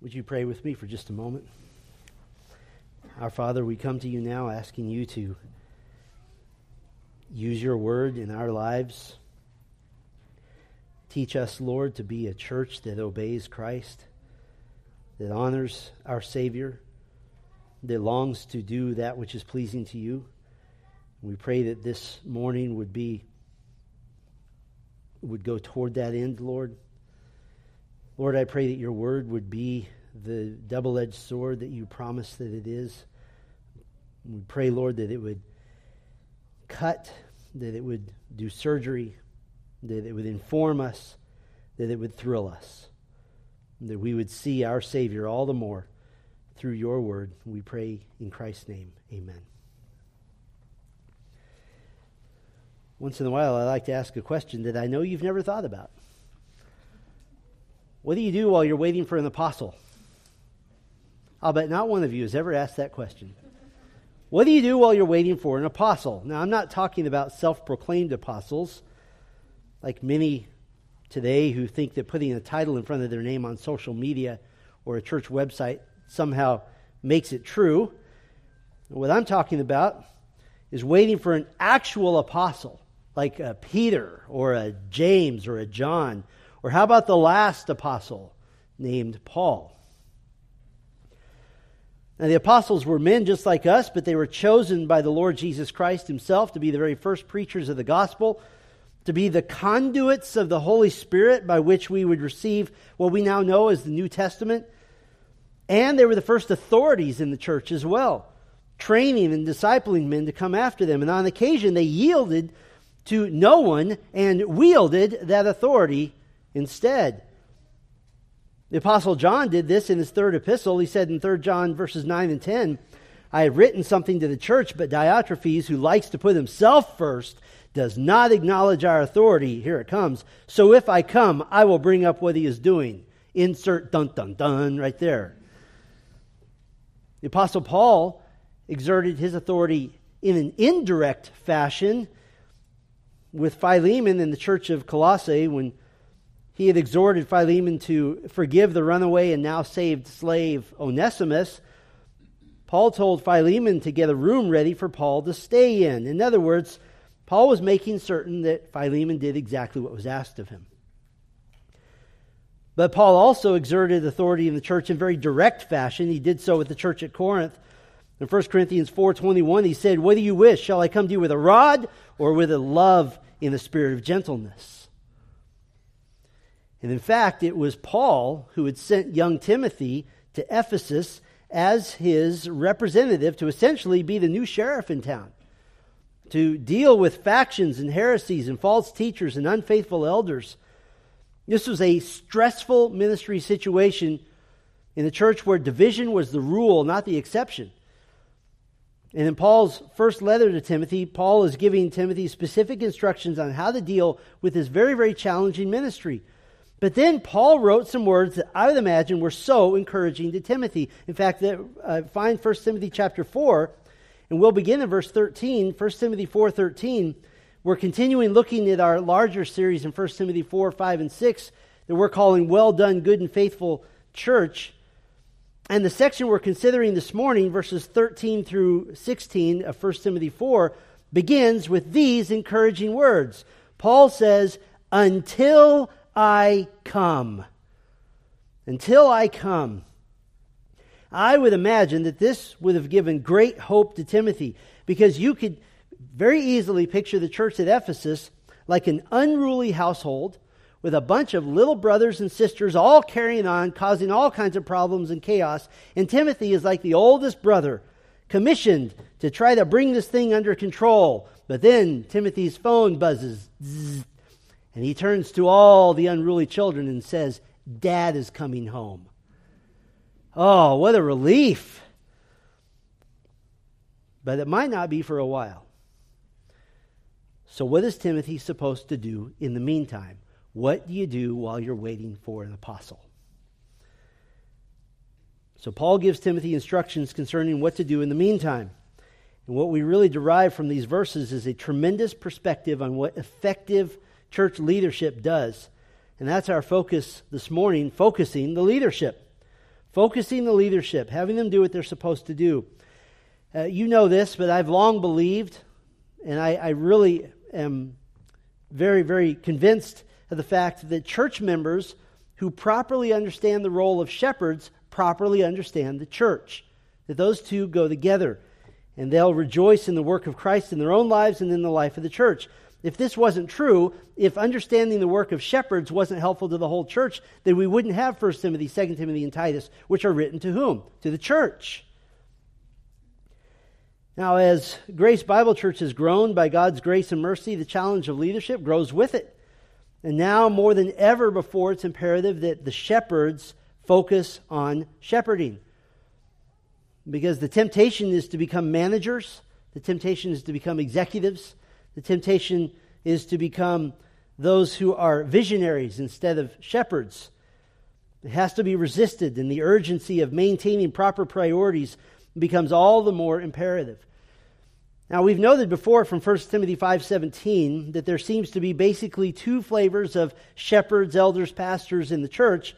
Would you pray with me for just a moment? Our Father, we come to you now asking you to use your word in our lives. Teach us, Lord, to be a church that obeys Christ, that honors our Savior, that longs to do that which is pleasing to you. We pray that this morning would be would go toward that end, Lord. Lord, I pray that your word would be the double edged sword that you promised that it is. We pray, Lord, that it would cut, that it would do surgery, that it would inform us, that it would thrill us, that we would see our Savior all the more through your word. We pray in Christ's name. Amen. Once in a while, I like to ask a question that I know you've never thought about. What do you do while you're waiting for an apostle? I'll bet not one of you has ever asked that question. What do you do while you're waiting for an apostle? Now, I'm not talking about self proclaimed apostles, like many today who think that putting a title in front of their name on social media or a church website somehow makes it true. What I'm talking about is waiting for an actual apostle, like a Peter or a James or a John or how about the last apostle named Paul? Now, the apostles were men just like us, but they were chosen by the Lord Jesus Christ himself to be the very first preachers of the gospel, to be the conduits of the Holy Spirit by which we would receive what we now know as the New Testament. And they were the first authorities in the church as well, training and discipling men to come after them. And on occasion, they yielded to no one and wielded that authority instead. The Apostle John did this in his third epistle. He said in 3 John verses 9 and 10, I have written something to the church, but Diotrephes, who likes to put himself first, does not acknowledge our authority. Here it comes. So if I come, I will bring up what he is doing. Insert dun dun dun right there. The Apostle Paul exerted his authority in an indirect fashion with Philemon in the church of Colossae when he had exhorted Philemon to forgive the runaway and now saved slave Onesimus. Paul told Philemon to get a room ready for Paul to stay in. In other words, Paul was making certain that Philemon did exactly what was asked of him. But Paul also exerted authority in the church in very direct fashion. He did so with the church at Corinth. In 1 Corinthians 4:21 he said, "What do you wish? Shall I come to you with a rod or with a love in the spirit of gentleness?" And in fact, it was Paul who had sent young Timothy to Ephesus as his representative to essentially be the new sheriff in town, to deal with factions and heresies and false teachers and unfaithful elders. This was a stressful ministry situation in the church where division was the rule, not the exception. And in Paul's first letter to Timothy, Paul is giving Timothy specific instructions on how to deal with this very, very challenging ministry. But then Paul wrote some words that I would imagine were so encouraging to Timothy. In fact, uh, find 1 Timothy chapter 4, and we'll begin in verse 13. 1 Timothy 4.13. We're continuing looking at our larger series in 1 Timothy 4, 5, and 6 that we're calling Well Done, Good and Faithful Church. And the section we're considering this morning, verses 13 through 16 of 1 Timothy 4, begins with these encouraging words. Paul says, Until I come. Until I come. I would imagine that this would have given great hope to Timothy because you could very easily picture the church at Ephesus like an unruly household with a bunch of little brothers and sisters all carrying on, causing all kinds of problems and chaos. And Timothy is like the oldest brother, commissioned to try to bring this thing under control. But then Timothy's phone buzzes. Zzz, and he turns to all the unruly children and says, Dad is coming home. Oh, what a relief! But it might not be for a while. So, what is Timothy supposed to do in the meantime? What do you do while you're waiting for an apostle? So, Paul gives Timothy instructions concerning what to do in the meantime. And what we really derive from these verses is a tremendous perspective on what effective church leadership does. And that's our focus this morning, focusing the leadership. focusing the leadership, having them do what they're supposed to do. Uh, you know this, but I've long believed, and I, I really am very, very convinced of the fact that church members who properly understand the role of shepherds properly understand the church. That those two go together. And they'll rejoice in the work of Christ in their own lives and in the life of the church. If this wasn't true, if understanding the work of shepherds wasn't helpful to the whole church, then we wouldn't have 1 Timothy, 2 Timothy, and Titus, which are written to whom? To the church. Now, as Grace Bible Church has grown by God's grace and mercy, the challenge of leadership grows with it. And now, more than ever before, it's imperative that the shepherds focus on shepherding. Because the temptation is to become managers, the temptation is to become executives, the temptation is to become those who are visionaries instead of shepherds. It has to be resisted, and the urgency of maintaining proper priorities becomes all the more imperative. Now, we've noted before from 1 Timothy 5:17 that there seems to be basically two flavors of shepherds, elders, pastors in the church.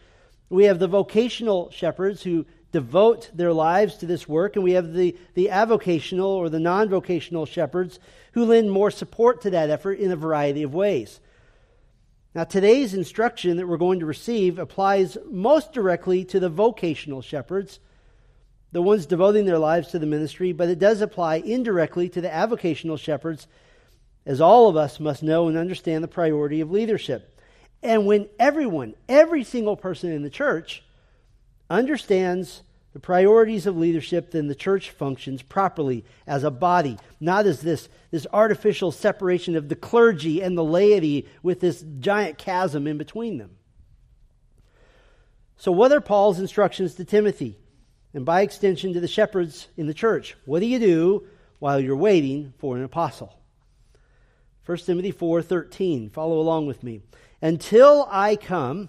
We have the vocational shepherds who devote their lives to this work, and we have the, the avocational or the non vocational shepherds who lend more support to that effort in a variety of ways. Now, today's instruction that we're going to receive applies most directly to the vocational shepherds the ones devoting their lives to the ministry, but it does apply indirectly to the avocational shepherds, as all of us must know and understand the priority of leadership. And when everyone, every single person in the church, understands the priorities of leadership, then the church functions properly as a body, not as this, this artificial separation of the clergy and the laity with this giant chasm in between them. So, what are Paul's instructions to Timothy? and by extension to the shepherds in the church. What do you do while you're waiting for an apostle? 1 Timothy 4:13. Follow along with me. Until I come,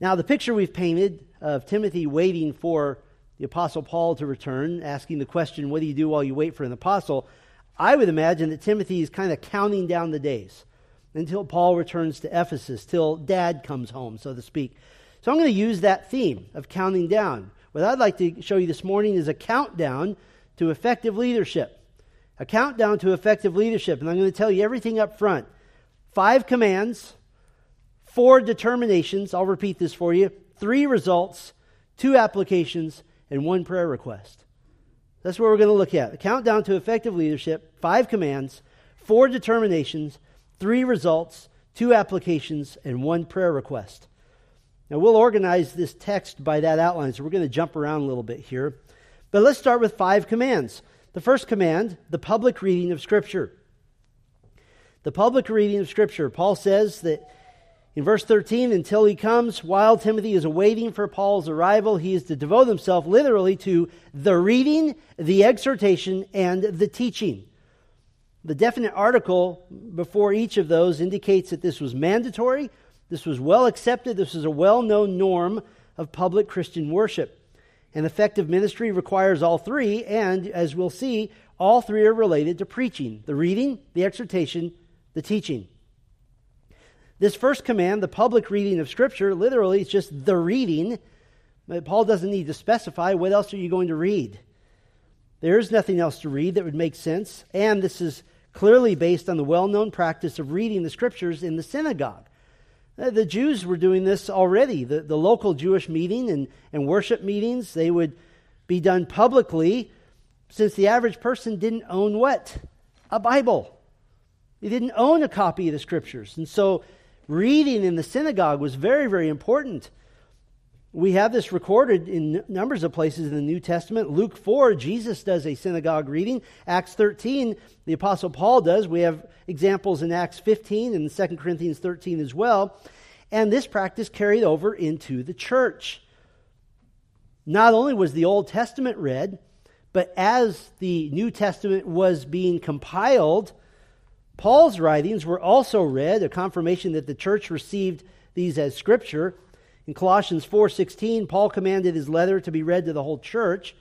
Now, the picture we've painted of Timothy waiting for the Apostle Paul to return, asking the question, What do you do while you wait for an apostle? I would imagine that Timothy is kind of counting down the days until Paul returns to Ephesus, till dad comes home, so to speak. So I'm going to use that theme of counting down. What I'd like to show you this morning is a countdown to effective leadership. A countdown to effective leadership. And I'm going to tell you everything up front. Five commands, four determinations. I'll repeat this for you. Three results, two applications, and one prayer request. That's what we're going to look at. A countdown to effective leadership, five commands, four determinations, three results, two applications, and one prayer request. Now, we'll organize this text by that outline, so we're going to jump around a little bit here. But let's start with five commands. The first command, the public reading of Scripture. The public reading of Scripture. Paul says that in verse 13, until he comes, while Timothy is awaiting for Paul's arrival, he is to devote himself literally to the reading, the exhortation, and the teaching. The definite article before each of those indicates that this was mandatory this was well accepted. This was a well known norm of public Christian worship. An effective ministry requires all three, and as we'll see, all three are related to preaching the reading, the exhortation, the teaching. This first command, the public reading of Scripture, literally is just the reading. But Paul doesn't need to specify what else are you going to read. There is nothing else to read that would make sense, and this is clearly based on the well known practice of reading the Scriptures in the synagogue. Uh, the Jews were doing this already. The, the local Jewish meeting and, and worship meetings, they would be done publicly since the average person didn't own what? A Bible. They didn't own a copy of the scriptures. And so reading in the synagogue was very, very important. We have this recorded in numbers of places in the New Testament. Luke 4, Jesus does a synagogue reading. Acts 13, the Apostle Paul does. We have examples in Acts 15 and 2 Corinthians 13 as well. And this practice carried over into the church. not only was the Old Testament read, but as the New Testament was being compiled, Paul's writings were also read, a confirmation that the church received these as scripture. In Colossians 4:16, Paul commanded his letter to be read to the whole church.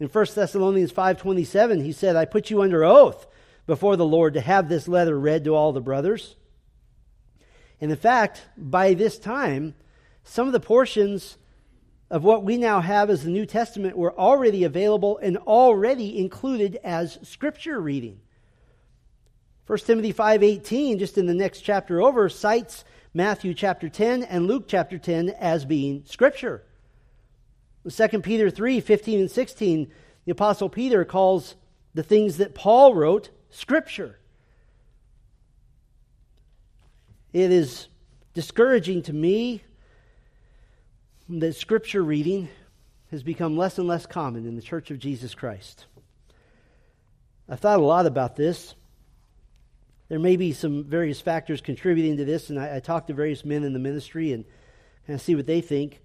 In 1 Thessalonians 5:27, he said, "I put you under oath before the Lord to have this letter read to all the brothers." And in fact, by this time, some of the portions of what we now have as the New Testament were already available and already included as scripture reading. 1 Timothy 5:18 just in the next chapter over cites Matthew chapter 10 and Luke chapter 10 as being scripture. 2 Peter 3 15 and 16, the Apostle Peter calls the things that Paul wrote scripture. It is discouraging to me that scripture reading has become less and less common in the Church of Jesus Christ. I've thought a lot about this. There may be some various factors contributing to this, and I, I talk to various men in the ministry and kind of see what they think.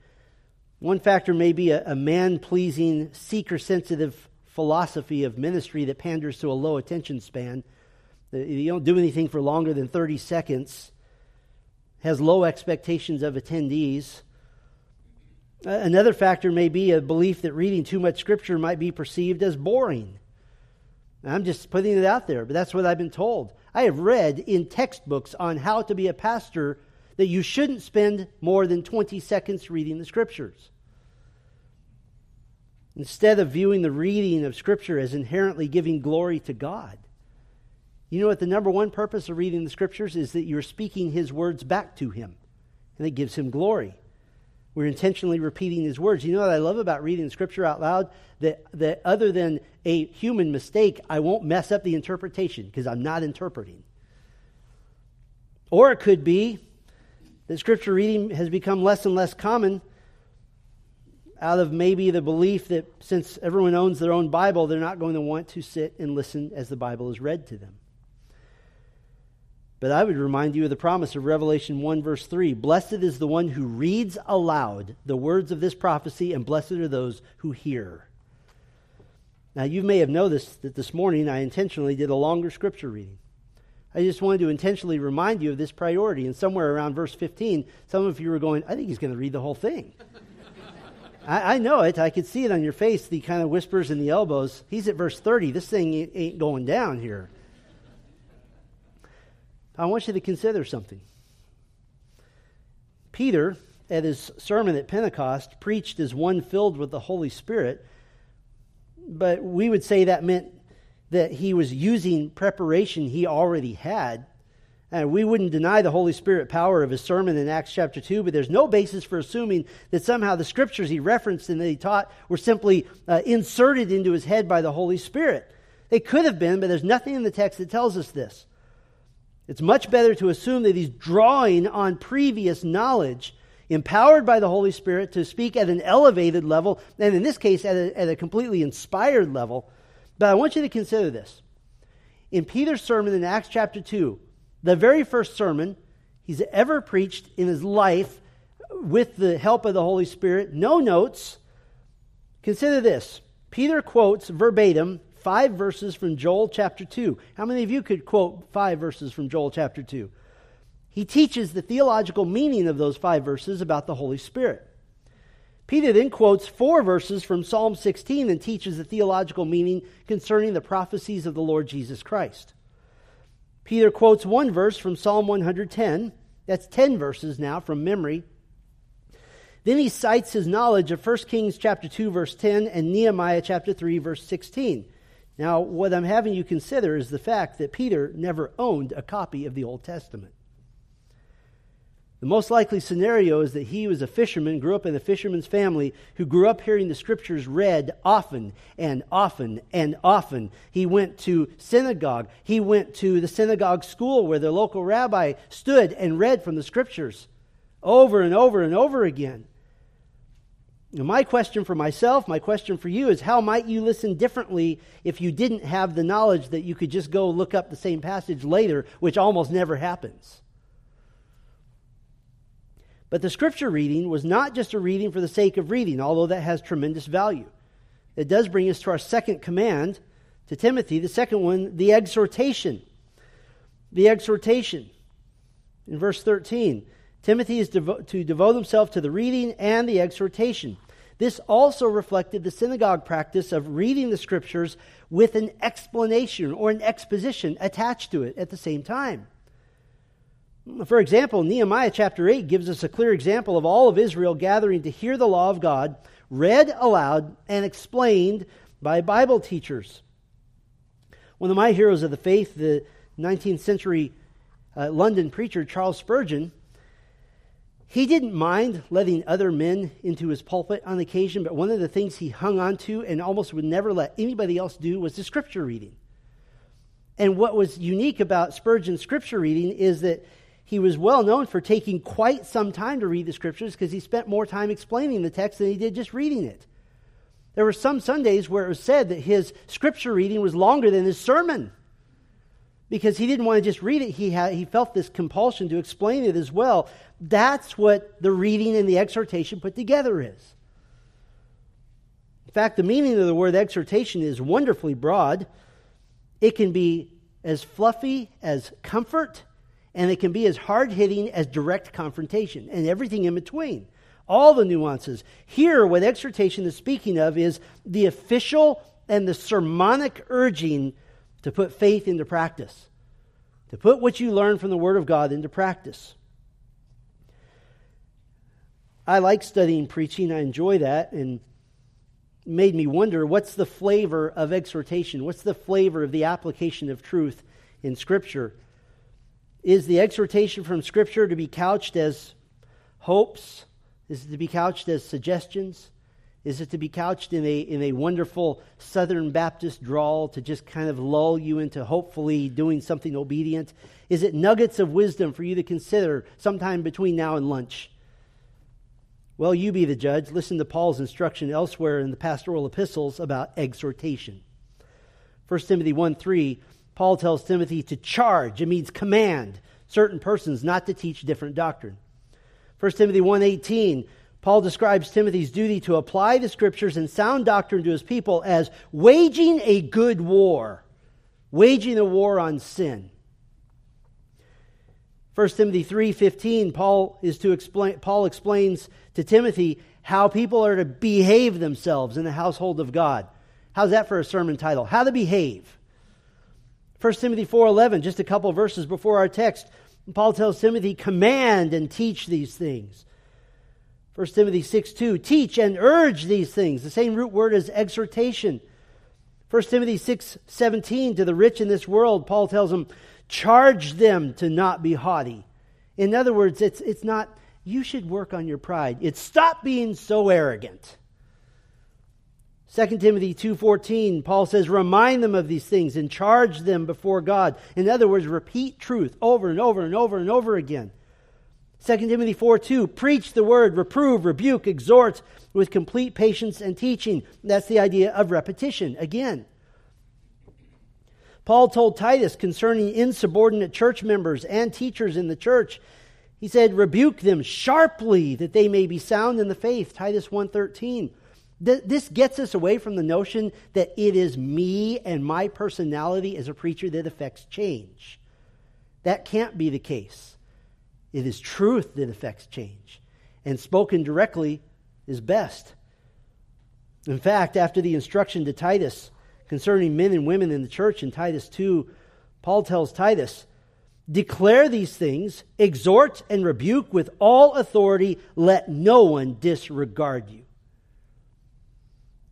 One factor may be a, a man pleasing, seeker sensitive philosophy of ministry that panders to a low attention span. You don't do anything for longer than 30 seconds, has low expectations of attendees. Another factor may be a belief that reading too much scripture might be perceived as boring. I'm just putting it out there, but that's what I've been told. I have read in textbooks on how to be a pastor that you shouldn't spend more than 20 seconds reading the scriptures. Instead of viewing the reading of scripture as inherently giving glory to God, you know what the number one purpose of reading the scriptures is that you're speaking his words back to him, and it gives him glory. We're intentionally repeating these words. You know what I love about reading scripture out loud? That, that other than a human mistake, I won't mess up the interpretation because I'm not interpreting. Or it could be that scripture reading has become less and less common out of maybe the belief that since everyone owns their own Bible, they're not going to want to sit and listen as the Bible is read to them. But I would remind you of the promise of Revelation 1, verse 3 Blessed is the one who reads aloud the words of this prophecy, and blessed are those who hear. Now, you may have noticed that this morning I intentionally did a longer scripture reading. I just wanted to intentionally remind you of this priority. And somewhere around verse 15, some of you were going, I think he's going to read the whole thing. I, I, know it. I could see it on your face, the kind of whispers in the elbows. He's at verse 30. This thing ain't going down here. I want you to consider something. Peter, at his sermon at Pentecost, preached as one filled with the Holy Spirit, but we would say that meant that he was using preparation he already had. And we wouldn't deny the Holy Spirit power of his sermon in Acts chapter 2, but there's no basis for assuming that somehow the scriptures he referenced and that he taught were simply uh, inserted into his head by the Holy Spirit. They could have been, but there's nothing in the text that tells us this. It's much better to assume that he's drawing on previous knowledge, empowered by the Holy Spirit to speak at an elevated level, and in this case, at a, at a completely inspired level. But I want you to consider this. In Peter's sermon in Acts chapter 2, the very first sermon he's ever preached in his life with the help of the Holy Spirit, no notes. Consider this. Peter quotes verbatim five verses from Joel chapter 2. How many of you could quote five verses from Joel chapter 2? He teaches the theological meaning of those five verses about the Holy Spirit. Peter then quotes four verses from Psalm 16 and teaches the theological meaning concerning the prophecies of the Lord Jesus Christ. Peter quotes one verse from Psalm 110. That's 10 verses now from memory. Then he cites his knowledge of 1 Kings chapter 2 verse 10 and Nehemiah chapter 3 verse 16. Now, what I'm having you consider is the fact that Peter never owned a copy of the Old Testament. The most likely scenario is that he was a fisherman, grew up in a fisherman's family, who grew up hearing the scriptures read often and often and often. He went to synagogue. He went to the synagogue school where the local rabbi stood and read from the scriptures over and over and over again. Now, my question for myself, my question for you is how might you listen differently if you didn't have the knowledge that you could just go look up the same passage later, which almost never happens? But the scripture reading was not just a reading for the sake of reading, although that has tremendous value. It does bring us to our second command to Timothy. The second one, the exhortation. The exhortation. In verse 13, Timothy is devo- to devote himself to the reading and the exhortation. This also reflected the synagogue practice of reading the scriptures with an explanation or an exposition attached to it at the same time. For example, Nehemiah chapter 8 gives us a clear example of all of Israel gathering to hear the law of God read aloud and explained by Bible teachers. One of my heroes of the faith, the 19th century uh, London preacher Charles Spurgeon, he didn't mind letting other men into his pulpit on occasion, but one of the things he hung on to and almost would never let anybody else do was the scripture reading. And what was unique about Spurgeon's scripture reading is that he was well known for taking quite some time to read the scriptures because he spent more time explaining the text than he did just reading it. There were some Sundays where it was said that his scripture reading was longer than his sermon because he didn't want to just read it. He, had, he felt this compulsion to explain it as well. That's what the reading and the exhortation put together is. In fact, the meaning of the word exhortation is wonderfully broad. It can be as fluffy as comfort and it can be as hard hitting as direct confrontation and everything in between. All the nuances. Here, what exhortation is speaking of is the official and the sermonic urging to put faith into practice, to put what you learn from the Word of God into practice. I like studying preaching, I enjoy that, and made me wonder what's the flavor of exhortation? What's the flavor of the application of truth in Scripture? Is the exhortation from Scripture to be couched as hopes? Is it to be couched as suggestions? Is it to be couched in a, in a wonderful Southern Baptist drawl to just kind of lull you into hopefully doing something obedient? Is it nuggets of wisdom for you to consider sometime between now and lunch? Well, you be the judge. Listen to Paul's instruction elsewhere in the pastoral epistles about exhortation. 1 Timothy 1 3 Paul tells Timothy to charge, it means command certain persons not to teach different doctrine. 1 Timothy 1:18 Paul describes Timothy's duty to apply the scriptures and sound doctrine to his people as waging a good war, waging a war on sin. 1 Timothy 3:15 Paul is to explain Paul explains to Timothy how people are to behave themselves in the household of God. How's that for a sermon title? How to behave. 1 Timothy 4:11, just a couple verses before our text, Paul tells Timothy, "Command and teach these things." 1 Timothy 6:2, "Teach and urge these things." The same root word as exhortation. 1 Timothy 6:17, to the rich in this world, Paul tells them, "Charge them to not be haughty." In other words, it's it's not you should work on your pride. It's stop being so arrogant. 2 Timothy 2:14 Paul says remind them of these things and charge them before God. In other words, repeat truth over and over and over and over again. 2 Timothy 4:2 preach the word, reprove, rebuke, exhort with complete patience and teaching. That's the idea of repetition again. Paul told Titus concerning insubordinate church members and teachers in the church, he said, rebuke them sharply that they may be sound in the faith. Titus 1:13. This gets us away from the notion that it is me and my personality as a preacher that affects change. That can't be the case. It is truth that affects change. And spoken directly is best. In fact, after the instruction to Titus concerning men and women in the church in Titus 2, Paul tells Titus, Declare these things, exhort and rebuke with all authority, let no one disregard you.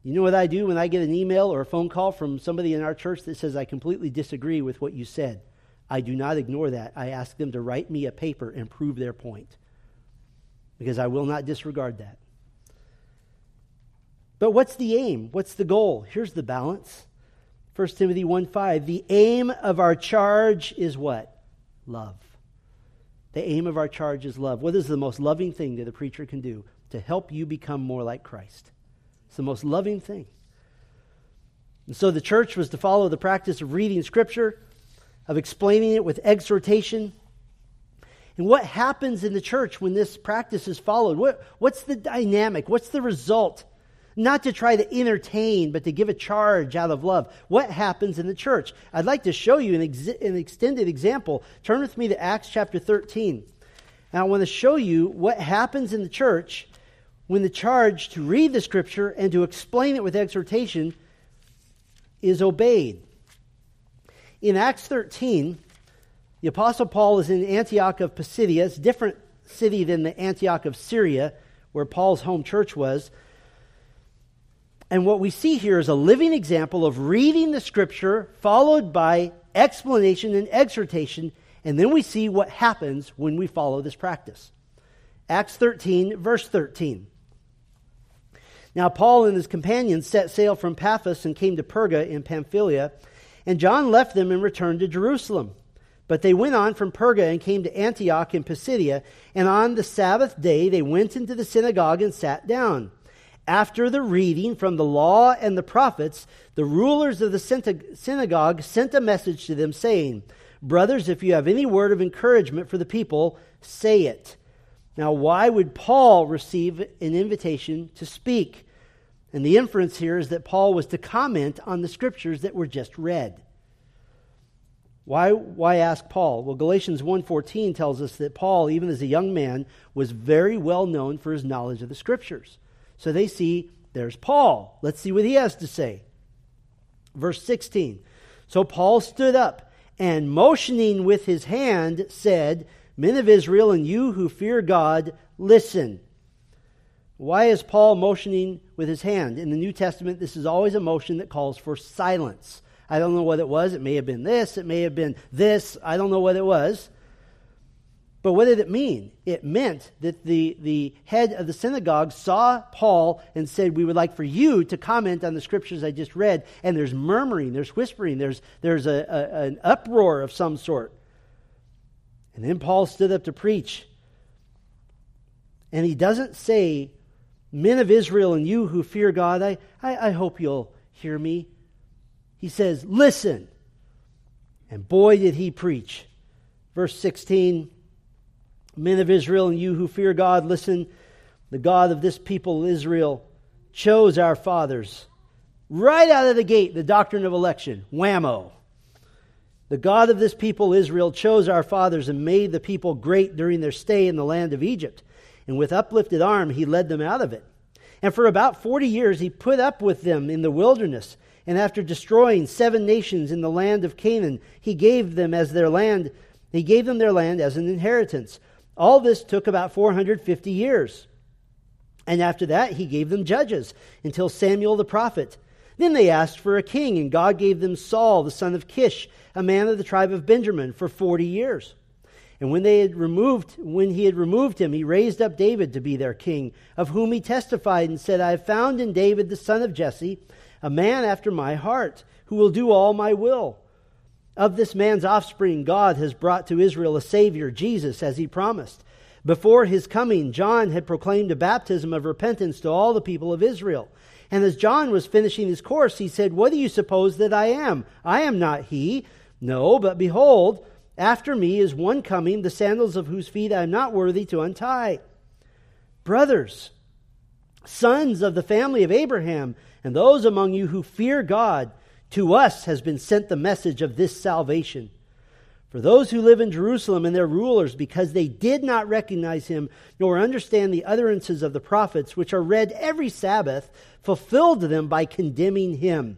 You know what I do when I get an email or a phone call from somebody in our church that says, I completely disagree with what you said? I do not ignore that. I ask them to write me a paper and prove their point because I will not disregard that. But what's the aim? What's the goal? Here's the balance. 1 Timothy 1 5. The aim of our charge is what? Love. The aim of our charge is love. What is the most loving thing that a preacher can do? To help you become more like Christ. It's the most loving thing. And so the church was to follow the practice of reading Scripture, of explaining it with exhortation. And what happens in the church when this practice is followed? What, what's the dynamic? What's the result? Not to try to entertain, but to give a charge out of love. What happens in the church? I'd like to show you an, ex- an extended example. Turn with me to Acts chapter 13. And I want to show you what happens in the church when the charge to read the scripture and to explain it with exhortation is obeyed. In Acts 13, the Apostle Paul is in Antioch of Pisidia. It's a different city than the Antioch of Syria, where Paul's home church was. And what we see here is a living example of reading the scripture followed by explanation and exhortation. And then we see what happens when we follow this practice. Acts 13, verse 13. Now, Paul and his companions set sail from Paphos and came to Perga in Pamphylia, and John left them and returned to Jerusalem. But they went on from Perga and came to Antioch in Pisidia, and on the Sabbath day they went into the synagogue and sat down. After the reading from the law and the prophets, the rulers of the synagogue sent a message to them, saying, Brothers, if you have any word of encouragement for the people, say it. Now, why would Paul receive an invitation to speak? And the inference here is that Paul was to comment on the scriptures that were just read. Why, why ask Paul? Well, Galatians 1.14 tells us that Paul, even as a young man, was very well known for his knowledge of the scriptures. So they see, there's Paul. Let's see what he has to say. Verse 16. So Paul stood up and motioning with his hand said, Men of Israel and you who fear God, listen. Why is Paul motioning with his hand? In the New Testament, this is always a motion that calls for silence. I don't know what it was. It may have been this, it may have been this. I don't know what it was. But what did it mean? It meant that the, the head of the synagogue saw Paul and said, We would like for you to comment on the scriptures I just read. And there's murmuring, there's whispering, there's, there's a, a, an uproar of some sort. And then Paul stood up to preach. And he doesn't say, Men of Israel and you who fear God, I, I, I hope you'll hear me. He says, Listen. And boy, did he preach. Verse 16 Men of Israel and you who fear God, listen. The God of this people, Israel, chose our fathers. Right out of the gate, the doctrine of election. Whammo. The God of this people, Israel, chose our fathers and made the people great during their stay in the land of Egypt and with uplifted arm he led them out of it. And for about forty years he put up with them in the wilderness. And after destroying seven nations in the land of Canaan, he gave them as their land, he gave them their land as an inheritance. All this took about 450 years. And after that, he gave them judges until Samuel the prophet. Then they asked for a king, and God gave them Saul, the son of Kish, a man of the tribe of Benjamin, for 40 years. And when they had removed, when he had removed him, he raised up David to be their king, of whom he testified and said, I have found in David the son of Jesse, a man after my heart, who will do all my will. Of this man's offspring, God has brought to Israel a Savior, Jesus, as he promised. Before his coming, John had proclaimed a baptism of repentance to all the people of Israel. And as John was finishing his course, he said, What do you suppose that I am? I am not he. No, but behold, after me is one coming, the sandals of whose feet I am not worthy to untie. Brothers, sons of the family of Abraham, and those among you who fear God, to us has been sent the message of this salvation. For those who live in Jerusalem and their rulers, because they did not recognize him nor understand the utterances of the prophets, which are read every Sabbath, fulfilled them by condemning him.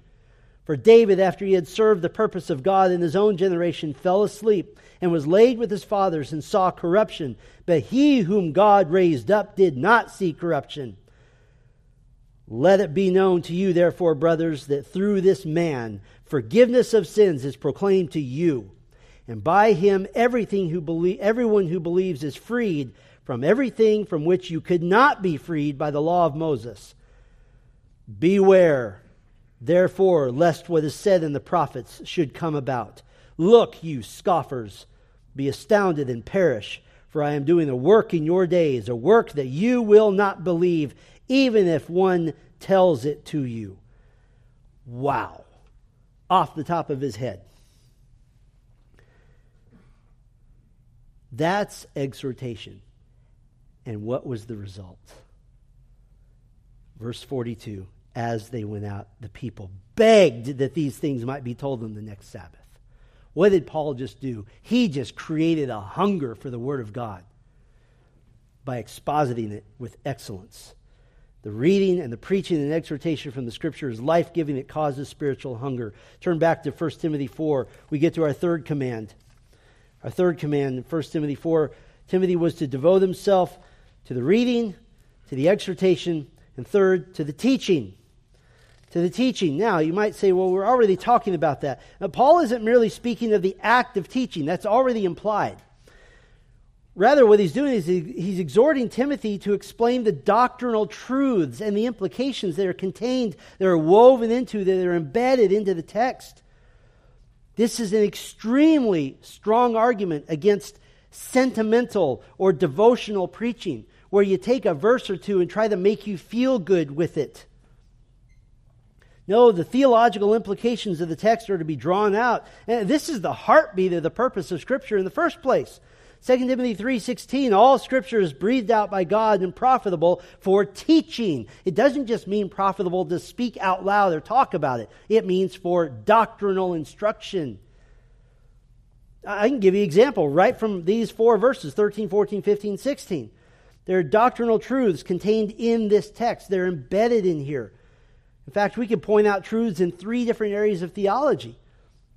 For David, after he had served the purpose of God in his own generation, fell asleep and was laid with his fathers and saw corruption. But he whom God raised up did not see corruption. Let it be known to you, therefore, brothers, that through this man forgiveness of sins is proclaimed to you. And by him everything who everyone who believes is freed from everything from which you could not be freed by the law of Moses. Beware Therefore, lest what is said in the prophets should come about. Look, you scoffers, be astounded and perish, for I am doing a work in your days, a work that you will not believe, even if one tells it to you. Wow. Off the top of his head. That's exhortation. And what was the result? Verse 42 as they went out, the people begged that these things might be told them the next Sabbath. What did Paul just do? He just created a hunger for the Word of God by expositing it with excellence. The reading and the preaching and exhortation from the Scripture is life giving, it causes spiritual hunger. Turn back to 1 Timothy 4. We get to our third command. Our third command in 1 Timothy 4 Timothy was to devote himself to the reading, to the exhortation, and third, to the teaching to the teaching. Now, you might say, well, we're already talking about that. Now, Paul isn't merely speaking of the act of teaching, that's already implied. Rather, what he's doing is he's exhorting Timothy to explain the doctrinal truths and the implications that are contained, that are woven into, that are embedded into the text. This is an extremely strong argument against sentimental or devotional preaching, where you take a verse or two and try to make you feel good with it. No, the theological implications of the text are to be drawn out. And this is the heartbeat of the purpose of Scripture in the first place. 2 Timothy 3:16 all scripture is breathed out by God and profitable for teaching. It doesn't just mean profitable to speak out loud or talk about it. It means for doctrinal instruction. I can give you an example right from these four verses 13, 14, 15, 16. There are doctrinal truths contained in this text. They're embedded in here. In fact, we could point out truths in three different areas of theology.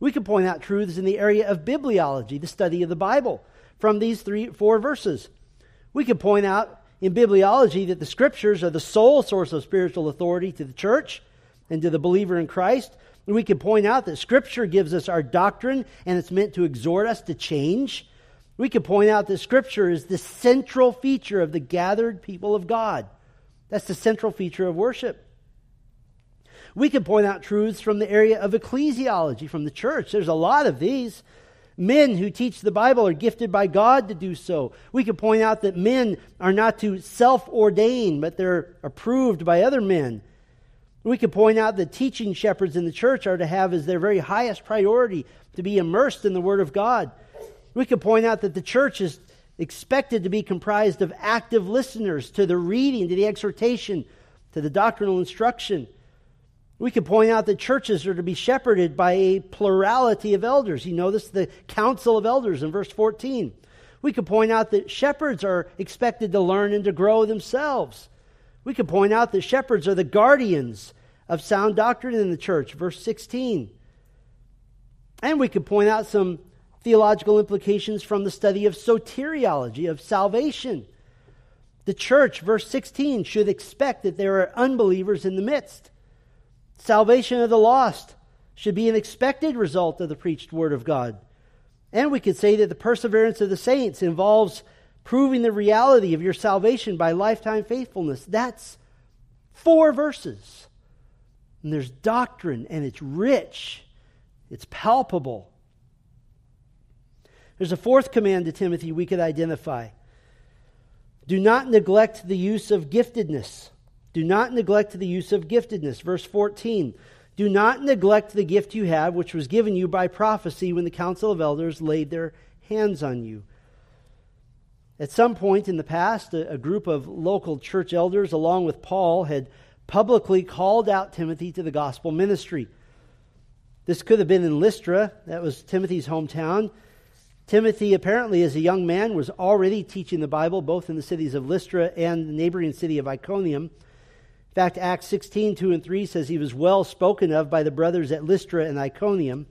We could point out truths in the area of bibliology, the study of the Bible, from these three, four verses. We could point out in bibliology that the scriptures are the sole source of spiritual authority to the church and to the believer in Christ. We could point out that scripture gives us our doctrine and it's meant to exhort us to change. We could point out that scripture is the central feature of the gathered people of God. That's the central feature of worship. We can point out truths from the area of ecclesiology, from the church. There's a lot of these. Men who teach the Bible are gifted by God to do so. We can point out that men are not to self ordain, but they're approved by other men. We can point out that teaching shepherds in the church are to have as their very highest priority to be immersed in the Word of God. We can point out that the church is expected to be comprised of active listeners to the reading, to the exhortation, to the doctrinal instruction. We could point out that churches are to be shepherded by a plurality of elders. You know notice the council of elders in verse 14. We could point out that shepherds are expected to learn and to grow themselves. We could point out that shepherds are the guardians of sound doctrine in the church, verse 16. And we could point out some theological implications from the study of soteriology, of salvation. The church, verse 16, should expect that there are unbelievers in the midst. Salvation of the lost should be an expected result of the preached word of God. And we could say that the perseverance of the saints involves proving the reality of your salvation by lifetime faithfulness. That's four verses. And there's doctrine, and it's rich, it's palpable. There's a fourth command to Timothy we could identify do not neglect the use of giftedness. Do not neglect the use of giftedness. Verse 14. Do not neglect the gift you have, which was given you by prophecy when the council of elders laid their hands on you. At some point in the past, a, group of local church elders, along with Paul, had publicly called out Timothy to the gospel ministry. This could have been in Lystra, that was Timothy's hometown. Timothy, apparently, as a young man, was already teaching the Bible both in the cities of Lystra and the neighboring city of Iconium. In fact, Acts 16, 2 and 3 says he was well spoken of by the brothers at Lystra and Iconium.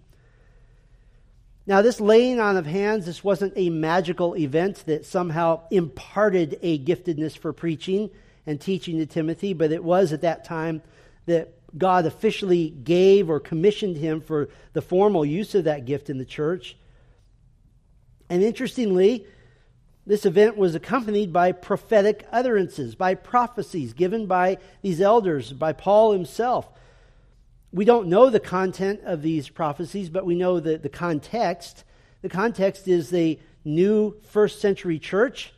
Now, this laying on of hands, this wasn't a magical event that somehow imparted a giftedness for preaching and teaching to Timothy, but it was at that time that God officially gave or commissioned him for the formal use of that gift in the church. And interestingly, this event was accompanied by prophetic utterances, by prophecies given by these elders, by Paul himself. We don't know the content of these prophecies, but we know that the context. The context is the new first century church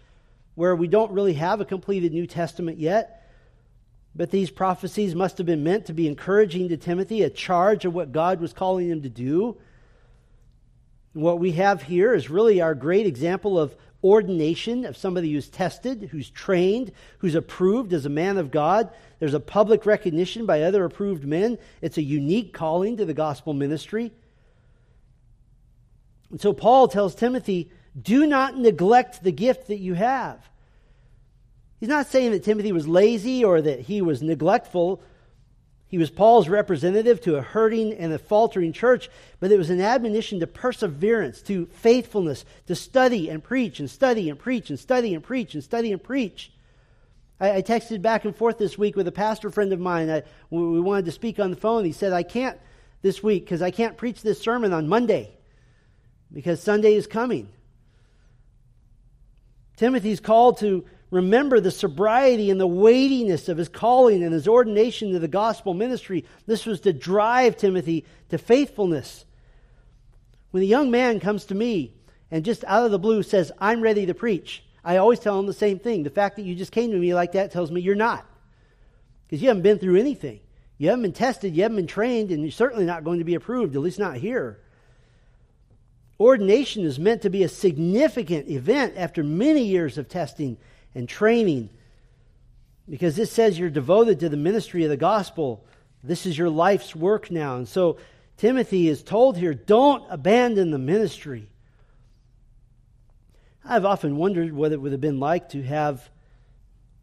where we don't really have a completed New Testament yet. But these prophecies must have been meant to be encouraging to Timothy, a charge of what God was calling him to do. what we have here is really our great example of ordination of somebody who's tested, who's trained, who's approved as a man of God. There's a public recognition by other approved men. It's a unique calling to the gospel ministry. And so Paul tells Timothy, do not neglect the gift that you have. He's not saying that Timothy was lazy or that he was neglectful. He was Paul's representative to a hurting and a faltering church, but it was an admonition to perseverance, to faithfulness, to study and preach and study and preach and study and preach and study and preach. I, I texted back and forth this week with a pastor friend of mine. I, we wanted to speak on the phone. He said, I can't this week because I can't preach this sermon on Monday because Sunday is coming. Timothy's called to remember the sobriety and the weightiness of his calling and his ordination to the gospel ministry. This was to drive Timothy to faithfulness. When a young man comes to me and just out of the blue says, I'm ready to preach, I always tell him the same thing. The fact that you just came to me like that tells me you're not. Because you haven't been through anything. You haven't been tested, you haven't been trained, and you're certainly not going to be approved, at least not here. Ordination is meant to be a significant event after many years of testing and training. Because this says you're devoted to the ministry of the gospel. This is your life's work now. And so Timothy is told here don't abandon the ministry. I've often wondered what it would have been like to have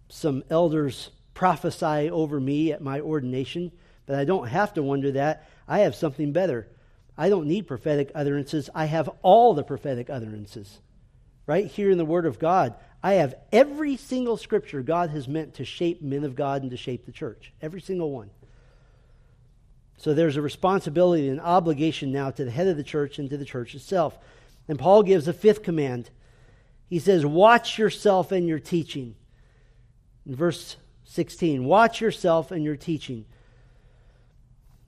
some elders prophesy over me at my ordination, but I don't have to wonder that. I have something better. I don't need prophetic utterances. I have all the prophetic utterances right here in the Word of God. I have every single scripture God has meant to shape men of God and to shape the church. Every single one. So there's a responsibility and obligation now to the head of the church and to the church itself. And Paul gives a fifth command. He says, Watch yourself and your teaching. In verse 16, watch yourself and your teaching.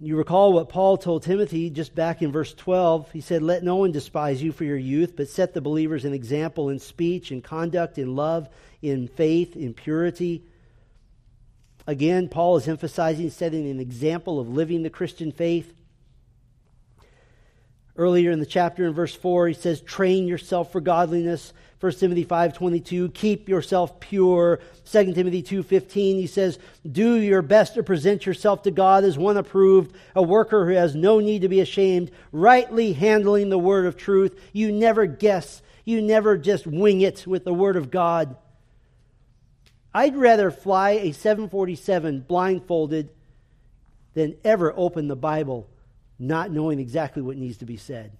You recall what Paul told Timothy just back in verse 12. He said, Let no one despise you for your youth, but set the believers an example in speech, in conduct, in love, in faith, in purity. Again, Paul is emphasizing setting an example of living the Christian faith. Earlier in the chapter, in verse 4, he says, Train yourself for godliness. 1 Timothy 5.22, keep yourself pure. 2 Timothy 2.15, he says, do your best to present yourself to God as one approved, a worker who has no need to be ashamed, rightly handling the word of truth. You never guess. You never just wing it with the word of God. I'd rather fly a 747 blindfolded than ever open the Bible not knowing exactly what needs to be said.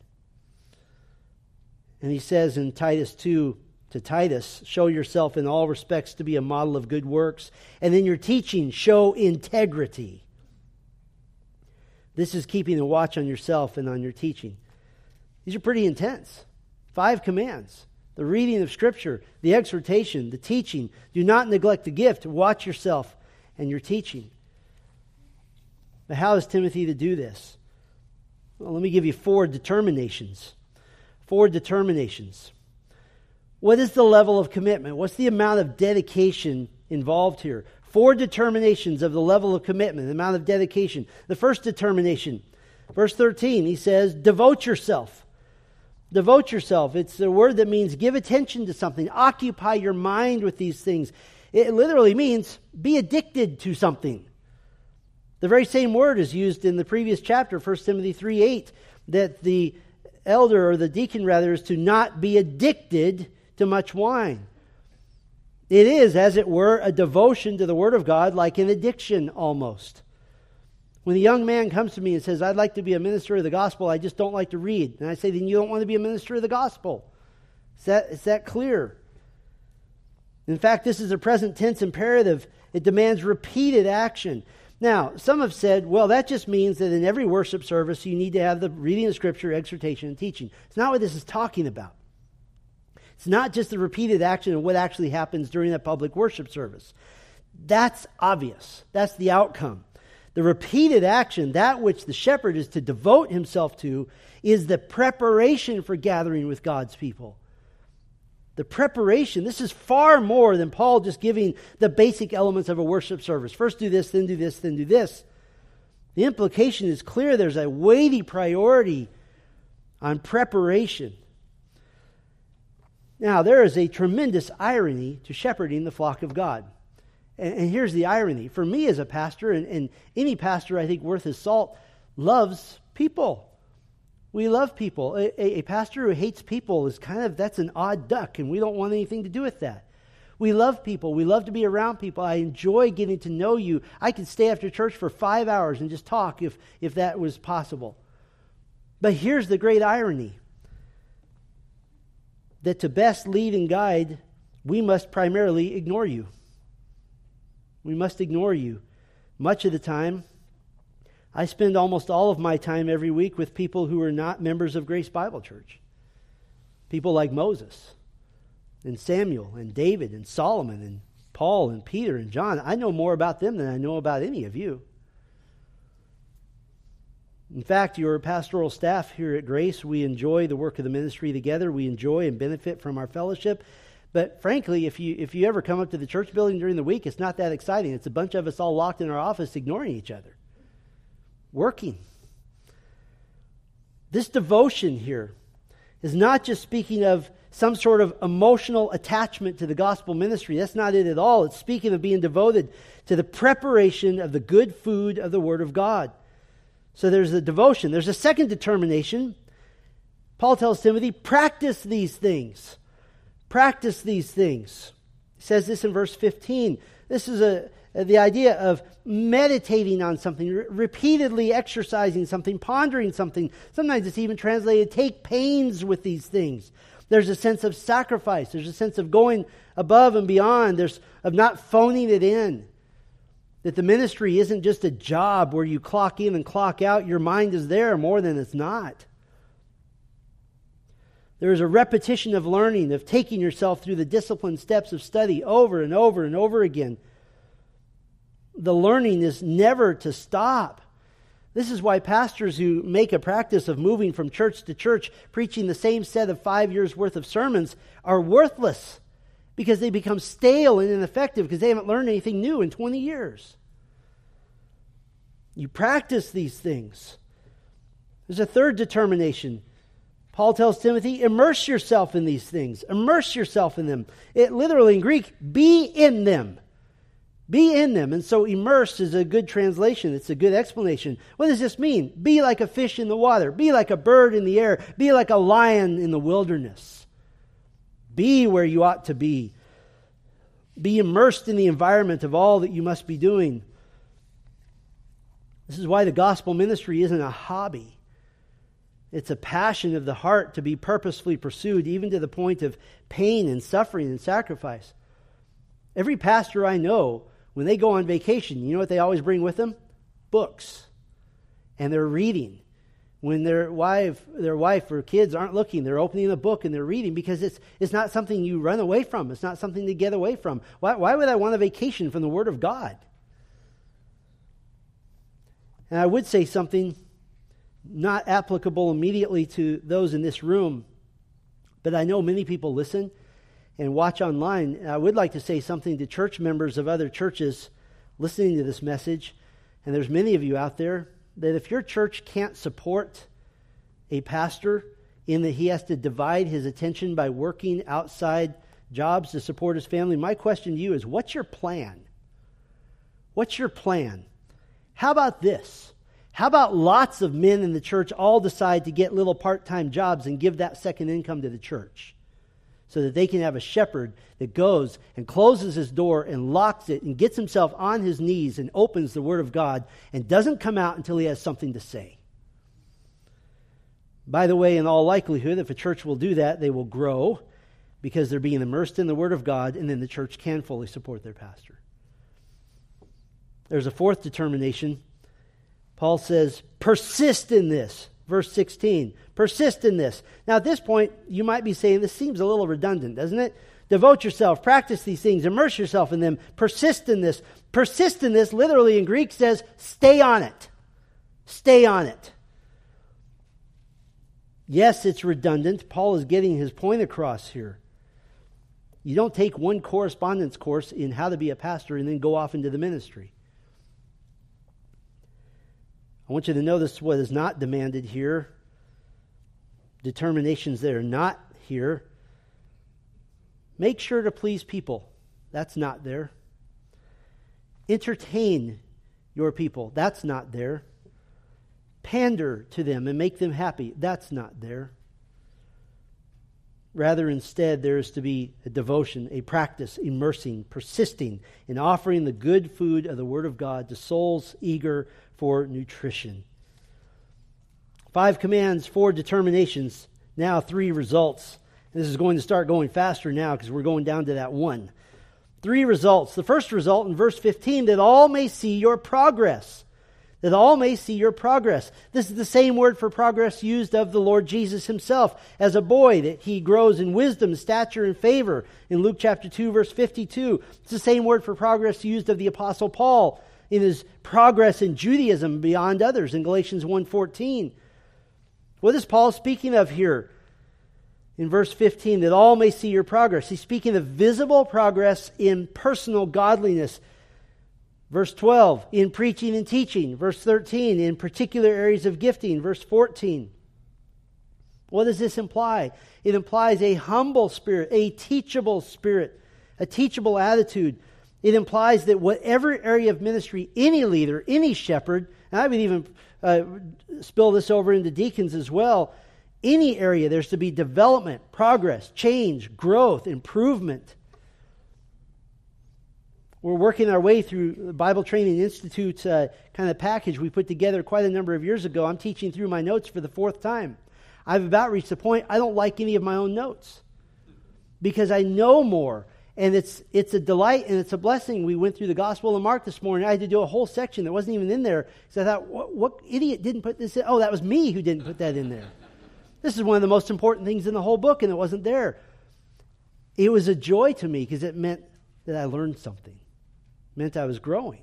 And he says in Titus 2 to Titus, show yourself in all respects to be a model of good works. And in your teaching, show integrity. This is keeping a watch on yourself and on your teaching. These are pretty intense. Five commands the reading of Scripture, the exhortation, the teaching. Do not neglect the gift. Watch yourself and your teaching. But how is Timothy to do this? Well, let me give you four determinations four determinations. What is the level of commitment? What's the amount of dedication involved here? Four determinations of the level of commitment, the amount of dedication. The first determination, verse 13, he says, devote yourself. Devote yourself. It's a word that means give attention to something, occupy your mind with these things. It literally means be addicted to something. The very same word is used in the previous chapter, 1 Timothy 3 8, that the elder or the deacon rather is to not be addicted to much wine. It is, as it were, a devotion to the Word of God, like an addiction almost. When a young man comes to me and says, I'd like to be a minister of the gospel, I just don't like to read. And I say, then you don't want to be a minister of the gospel. Is that, is that clear? In fact, this is a present tense imperative. It demands repeated action. Now, some have said, well, that just means that in every worship service you need to have the reading of Scripture, exhortation, and teaching. It's not what this is talking about. It's not just the repeated action of what actually happens during that public worship service. That's obvious. That's the outcome. The repeated action, that which the shepherd is to devote himself to, is the preparation for gathering with God's people. The preparation, this is far more than Paul just giving the basic elements of a worship service. First do this, then do this, then do this. The implication is clear. There's a weighty priority on preparation. Now, there is a tremendous irony to shepherding the flock of God. And, and here's the irony. For me as a pastor, and, and any pastor I think worth his salt, loves people. We love people. A, a, a, pastor who hates people is kind of, that's an odd duck, and we don't want anything to do with that. We love people. We love to be around people. I enjoy getting to know you. I could stay after church for five hours and just talk if, if that was possible. But here's the great irony that to best lead and guide, we must primarily ignore you. We must ignore you. Much of the time, I spend almost all of my time every week with people who are not members of Grace Bible Church. People like Moses and Samuel and David and Solomon and Paul and Peter and John. I know more about them than I know about any of you. In fact, your pastoral staff here at Grace, we enjoy the work of the ministry together. We enjoy and benefit from our fellowship. But frankly, if you, if you ever come up to the church building during the week, it's not that exciting. It's a bunch of us all locked in our office ignoring each other, working. This devotion here is not just speaking of some sort of emotional attachment to the gospel ministry. That's not it at all. It's speaking of being devoted to the preparation of the good food of the Word of God. So there's a devotion. There's a second determination. Paul tells Timothy, practice these things. Practice these things. He says this in verse 15. This is a, Uh, the idea of meditating on something, re- repeatedly exercising something, pondering something. Sometimes it's even translated take pains with these things. There's a sense of sacrifice. There's a sense of going above and beyond. There's of not phoning it in. That the ministry isn't just a job where you clock in and clock out. Your mind is there more than it's not. There is a repetition of learning, of taking yourself through the disciplined steps of study over and over and over again. The learning is never to stop. This is why pastors who make a practice of moving from church to church, preaching the same set of five years' worth of sermons, are worthless because they become stale and ineffective because they haven't learned anything new in 20 years. You practice these things. There's a third determination Paul tells Timothy, immerse yourself in these things. Immerse yourself in them. It literally in Greek, be in them. Be in them. And so immersed is a good translation. It's a good explanation. What does this mean? Be like a fish in the water. Be like a bird in the air. Be like a lion in the wilderness. Be where you ought to be. Be immersed in the environment of all that you must be doing. This is why the gospel ministry isn't a hobby. It's a passion of the heart to be purposefully pursued, even to the point of pain and suffering and sacrifice. Every pastor I know, when they go on vacation, you know what they always bring with them? Books. And they're reading. When their wife, their wife or kids aren't looking, they're opening a book and they're reading because it's, it's not something you run away from. It's not something to get away from. Why, why would I want a vacation from the Word of God? And I would say something not applicable immediately to those in this room, but I know many people listen and watch online. I would like to say something to church members of other churches listening to this message, and there's many of you out there, that if your church can't support a pastor in that he has to divide his attention by working outside jobs to support his family, my question to you is what's your plan? What's your plan? How about this? How about lots of men in the church all decide to get little part time jobs and give that second income to the church? So that they can have a shepherd that goes and closes his door and locks it and gets himself on his knees and opens the Word of God and doesn't come out until he has something to say. By the way, in all likelihood, if a church will do that, they will grow because they're being immersed in the Word of God, and then the church can fully support their pastor. There's a fourth determination. Paul says, persist in this. Verse 16. Persist in this. Now, at this point, you might be saying, this seems a little redundant, doesn't it? Devote yourself, practice these things, immerse yourself in them, persist in this. Persist in this, literally in Greek, says, stay on it. Stay on it. Yes, it's redundant. Paul is getting his point across here. You don't take one correspondence course in how to be a pastor and then go off into the ministry. I want you to notice what is not demanded here determinations that are not here. Make sure to please people. That's not there. Entertain your people. That's not there. Pander to them and make them happy. That's not there. Rather, instead, there is to be a devotion, a practice, immersing, persisting in offering the good food of the Word of God to souls eager for nutrition. Five commands, four determinations, now three results. This is going to start going faster now because we're going down to that one. Three results. The first result in verse 15 that all may see your progress. That all may see your progress. This is the same word for progress used of the Lord Jesus himself. As a boy, that he grows in wisdom, stature, and favor in Luke chapter 2, verse 52. It's the same word for progress used of the Apostle Paul in his progress in Judaism beyond others in Galatians 1:14. What is Paul speaking of here? In verse 15, that all may see your progress. He's speaking of visible progress in personal godliness. Verse 12, in preaching and teaching. Verse 13, in particular areas of gifting. Verse 14. What does this imply? It implies a humble spirit, a teachable spirit, a teachable attitude, it implies that whatever area of ministry any leader, any shepherd, and I would even uh, spill this over into deacons as well, any area, there's to be development, progress, change, growth, improvement. We're working our way through the Bible Training Institute uh, kind of package we put together quite a number of years ago. I'm teaching through my notes for the fourth time. I've about reached the point I don't like any of my own notes because I know more and it's, it's a delight and it's a blessing. We went through the Gospel of Mark this morning. I had to do a whole section that wasn't even in there So I thought, what, what idiot didn't put this in? Oh, that was me who didn't put that in there. This is one of the most important things in the whole book, and it wasn't there. It was a joy to me because it meant that I learned something, it meant I was growing.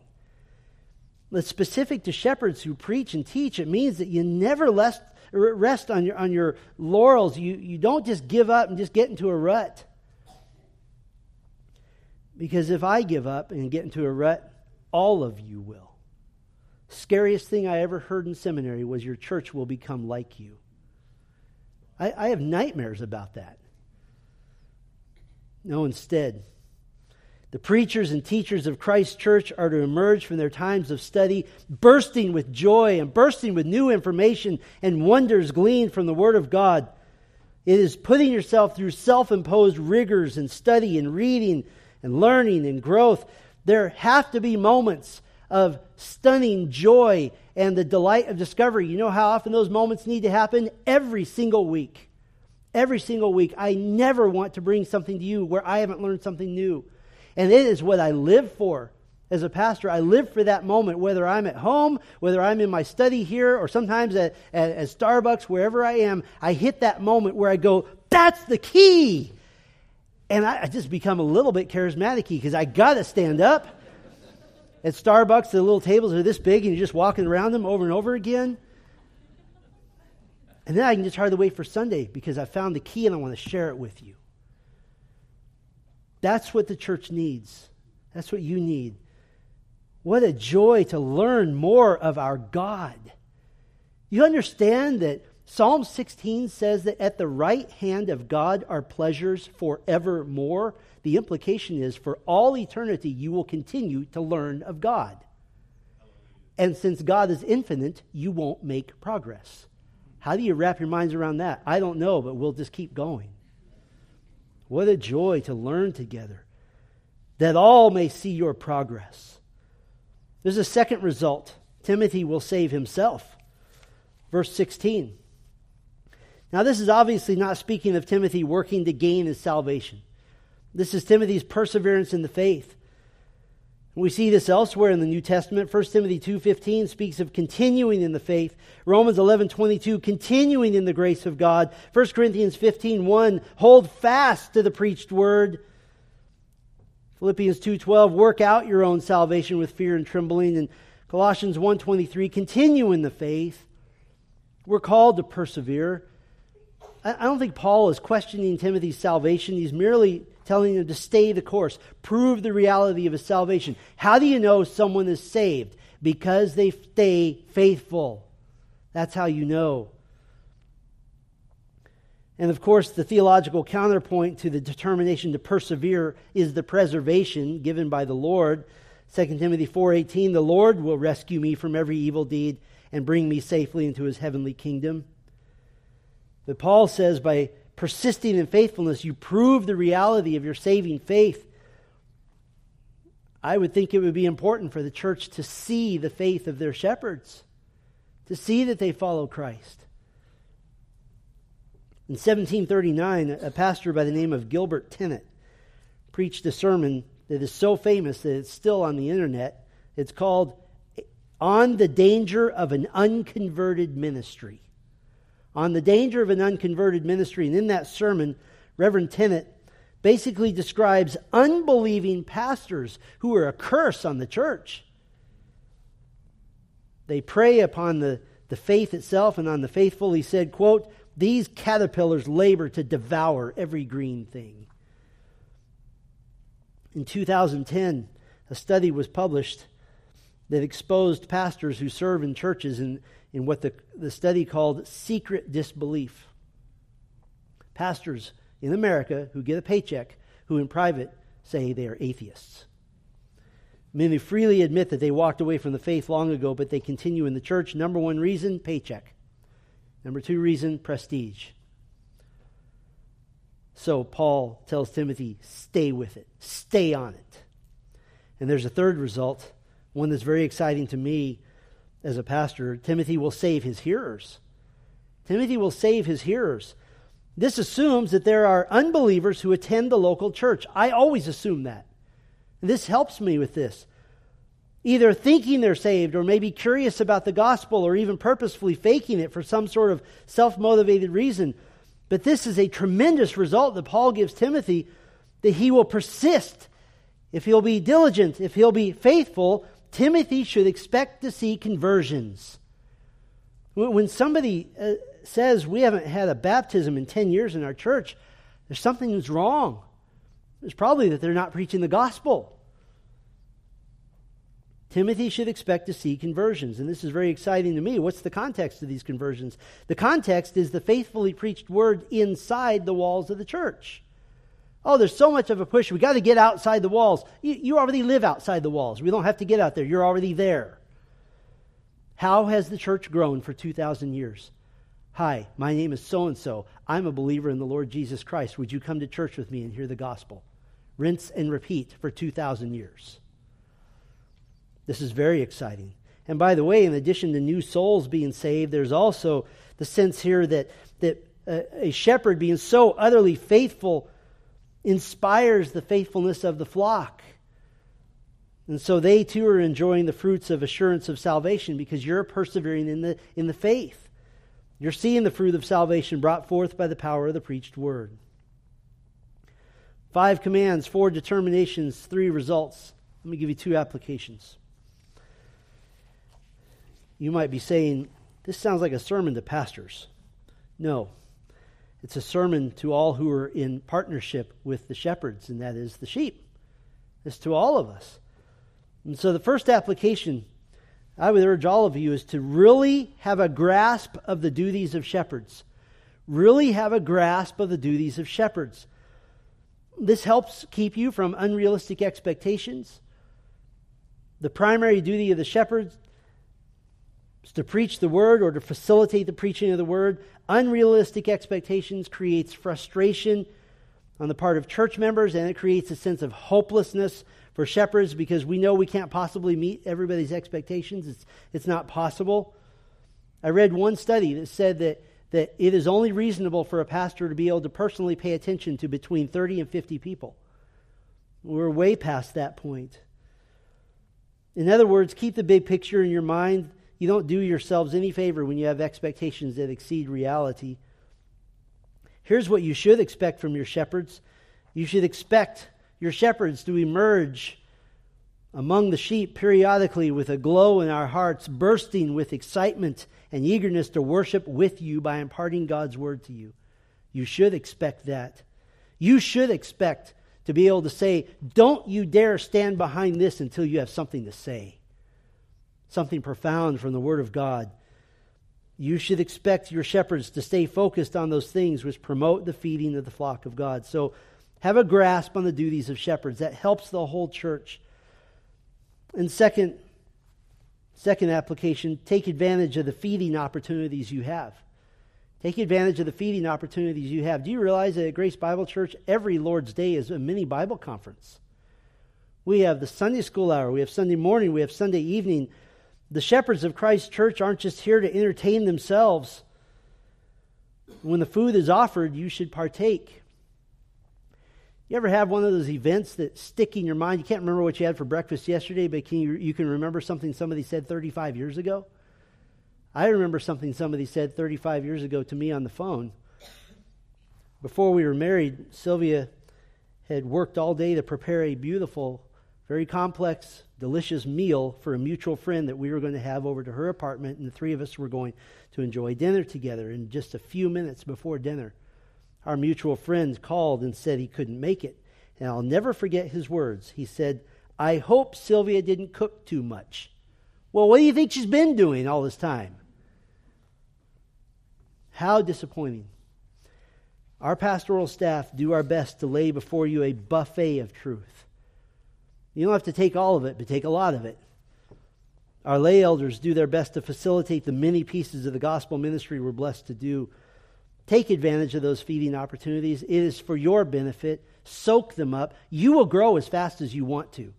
It's specific to shepherds who preach and teach. It means that you never rest, rest on, your, on your laurels. You, you don't just give up and just get into a rut. Because if I give up and get into a rut, all of you will. Scariest thing I ever heard in seminary was your church will become like you. I, I have nightmares about that. No, instead, the preachers and teachers of Christ's church are to emerge from their times of study bursting with joy and bursting with new information and wonders gleaned from the Word of God. It is putting yourself through self imposed rigors and study and reading and learning and growth, there have to be moments of stunning joy and the delight of discovery. You know how often those moments need to happen? Every single week. Every single week. I never want to bring something to you where I haven't learned something new. And it is what I live for as a pastor. I live for that moment, whether I'm at home, whether I'm in my study here, or sometimes at, at, at Starbucks, wherever I am. I hit that moment where I go, that's the key. And I, I just become a little bit charismatic because I got to stand up. At Starbucks, the little tables are this big and you're just walking around them over and over again. And then I can just hardly wait for Sunday because I found the key and I want to share it with you. That's what the church needs. That's what you need. What a joy to learn more of our God. You understand that Psalm 16 says that at the right hand of God are pleasures forevermore. The implication is for all eternity, you will continue to learn of God. And since God is infinite, you won't make progress. How do you wrap your minds around that? I don't know, but we'll just keep going. What a joy to learn together, that all may see your progress. There's a second result Timothy will save himself. Verse 16. Now, this is obviously not speaking of Timothy working to gain his salvation. This is Timothy's perseverance in the faith. We see this elsewhere in the New Testament. 1 Timothy 2:15 speaks of continuing in the faith. Romans 11:22 continuing in the grace of God. 1 Corinthians 15:1 hold fast to the preached word. Philippians 2:12 work out your own salvation with fear and trembling and Colossians 1:23 continue in the faith. We're called to persevere. I don't think Paul is questioning Timothy's salvation. He's merely telling him to stay the course, prove the reality of his salvation. How do you know someone is saved? Because they stay faithful. That's how you know. And of course, the theological counterpoint to the determination to persevere is the preservation given by the Lord. 2 Timothy 4:18 The Lord will rescue me from every evil deed and bring me safely into his heavenly kingdom. But Paul says by persisting in faithfulness, you prove the reality of your saving faith. I would think it would be important for the church to see the faith of their shepherds, to see that they follow Christ. In 1739, a pastor by the name of Gilbert Tennent preached a sermon that is so famous that it's still on the internet. It's called On the Danger of an Unconverted Ministry on the danger of an unconverted ministry. And in that sermon, Reverend Tennent basically describes unbelieving pastors who are a curse on the church. They prey upon the, the faith itself and on the faithful. He said, quote, these caterpillars labor to devour every green thing. In 2010, a study was published that exposed pastors who serve in churches and in what the, the study called secret disbelief. Pastors in America who get a paycheck, who in private say they are atheists. Many freely admit that they walked away from the faith long ago, but they continue in the church. Number one reason, paycheck. Number two reason, prestige. So Paul tells Timothy, stay with it, stay on it. And there's a third result, one that's very exciting to me as a pastor, Timothy will save his hearers. Timothy will save his hearers. This assumes that there are unbelievers who attend the local church. I always assume that. This helps me with this. Either thinking they're saved, or maybe curious about the gospel, or even purposefully faking it for some sort of self motivated reason. But this is a tremendous result that Paul gives Timothy that he will persist if he'll be diligent, if he'll be faithful, Timothy should expect to see conversions. When somebody uh, says we haven't had a baptism in 10 years in our church, there's something that's wrong. It's probably that they're not preaching the gospel. Timothy should expect to see conversions. And this is very exciting to me. What's the context of these conversions? The context is the faithfully preached word inside the walls of the church. Oh, there's so much of a push. We got to get outside the walls. You, you, already live outside the walls. We don't have to get out there. You're already there. How has the church grown for 2,000 years? Hi, my name is so and so. I'm a believer in the Lord Jesus Christ. Would you come to church with me and hear the gospel? Rinse and repeat for 2,000 years. This is very exciting. And by the way, in addition to new souls being saved, there's also the sense here that, that a, a shepherd being so utterly faithful inspires the faithfulness of the flock. And so they too are enjoying the fruits of assurance of salvation because you're persevering in the, in the faith. You're seeing the fruit of salvation brought forth by the power of the preached word. Five commands, four determinations, three results. Let me give you two applications. You might be saying, This sounds like a sermon to pastors. No, it's a sermon to all who are in partnership with the shepherds, and that is the sheep. It's to all of us. And so the first application I would urge all of you is to really have a grasp of the duties of shepherds. Really have a grasp of the duties of shepherds. This helps keep you from unrealistic expectations. The primary duty of the shepherds is to preach the word or to facilitate the preaching of the word. Unrealistic expectations creates frustration on the part of church members, and it creates a sense of hopelessness for shepherds because we know we can't possibly meet everybody's expectations. It's, it's not possible. I read one study that said that, that it is only reasonable for a pastor to be able to personally pay attention to between 30 and 50 people. We're way past that point. In other words, keep the big picture in your mind. You don't do yourselves any favor when you have expectations that exceed reality. Here's what you should expect from your shepherds you should expect your shepherds to emerge among the sheep periodically with a glow in our hearts, bursting with excitement and eagerness to worship with you by imparting God's word to you. You should expect that. You should expect to be able to say, Don't you dare stand behind this until you have something to say. Something profound from the Word of God. You should expect your shepherds to stay focused on those things which promote the feeding of the flock of God. So have a grasp on the duties of shepherds. That helps the whole church. And second, second application, take advantage of the feeding opportunities you have. Take advantage of the feeding opportunities you have. Do you realize that at Grace Bible Church, every Lord's Day is a mini Bible conference? We have the Sunday school hour, we have Sunday morning, we have Sunday evening. The shepherds of Christ's Church aren't just here to entertain themselves. When the food is offered, you should partake. You ever have one of those events that stick in your mind? You can't remember what you had for breakfast yesterday, but can you, you can remember something somebody said 35 years ago? I remember something somebody said 35 years ago to me on the phone. Before we were married, Sylvia had worked all day to prepare a beautiful, very complex, delicious meal for a mutual friend that we were going to have over to her apartment, and the three of us were going to enjoy dinner together. And just a few minutes before dinner, our mutual friend called and said he couldn't make it. And I'll never forget his words. He said, I hope Sylvia didn't cook too much. Well, what do you think she's been doing all this time? How disappointing. Our pastoral staff do our best to lay before you a buffet of truth. You don't have to take all of it, but take a lot of it. Our lay elders do their best to facilitate the many pieces of the gospel ministry we're blessed to do. Take advantage of those feeding opportunities. It is for your benefit. Soak them up. You will grow as fast as you want to.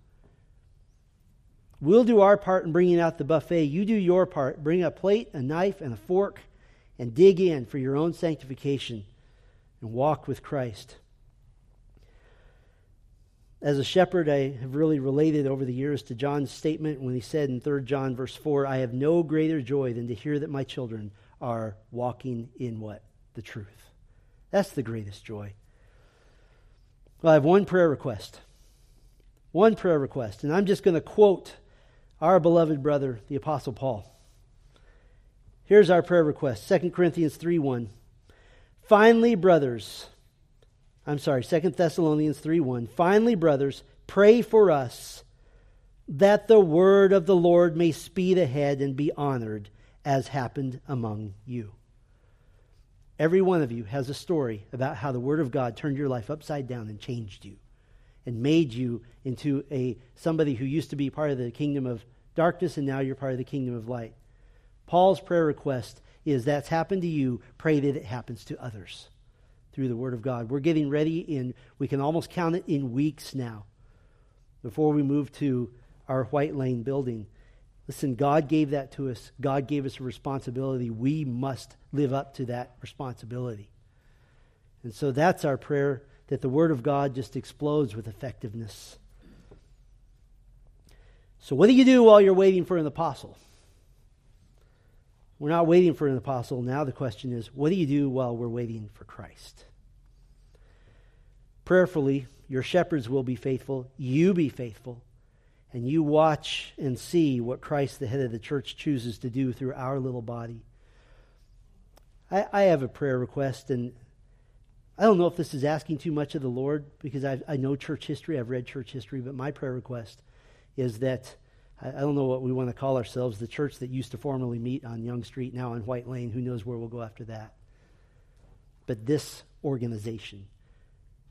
We'll do our part in bringing out the buffet. You do your part. Bring a plate, a knife, and a fork and dig in for your own sanctification and walk with Christ. As a shepherd, I have really related over the years to John's statement when he said in 3 John, verse 4, I have no greater joy than to hear that my children are walking in what? The truth. That's the greatest joy. Well, I have one prayer request. One prayer request. And I'm just going to quote our beloved brother, the Apostle Paul. Here's our prayer request 2 Corinthians 3 1. Finally, brothers, I'm sorry, 2 Thessalonians 3 1. Finally, brothers, pray for us that the word of the Lord may speed ahead and be honored as happened among you. Every one of you has a story about how the word of God turned your life upside down and changed you and made you into a somebody who used to be part of the kingdom of darkness and now you're part of the kingdom of light. Paul's prayer request is that's happened to you, pray that it happens to others through the Word of God. We're getting ready in, we can almost count it in weeks now before we move to our White Lane building. Listen, God gave that to us. God gave us a responsibility. We must live up to that responsibility. And so that's our prayer that the Word of God just explodes with effectiveness. So, what do you do while you're waiting for an apostle? We're not waiting for an apostle. Now the question is what do you do while we're waiting for Christ? Prayerfully, your shepherds will be faithful. You be faithful. And you watch and see what Christ, the head of the church, chooses to do through our little body. I, I have a prayer request, and I don't know if this is asking too much of the Lord because i I know church history, I've read church history, but my prayer request is that I, I don't know what we want to call ourselves, the church that used to formerly meet on Young Street, now on White Lane. Who knows where we'll go after that? But this organization,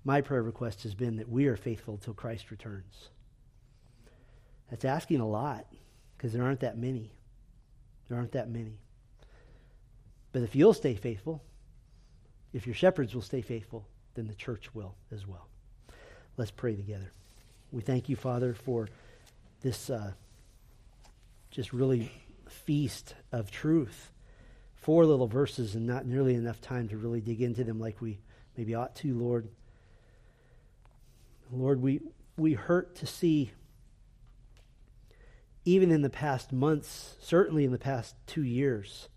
my prayer request has been that we are faithful till Christ returns. That's asking a lot because there aren't that many. There aren't that many. But if you'll stay faithful, if your shepherds will stay faithful, then the church will as well. Let's pray together. We thank you, Father, for this uh, just really feast of truth. Four little verses and not nearly enough time to really dig into them like we maybe ought to, Lord. Lord, we, we hurt to see, even in the past months, certainly in the past two years,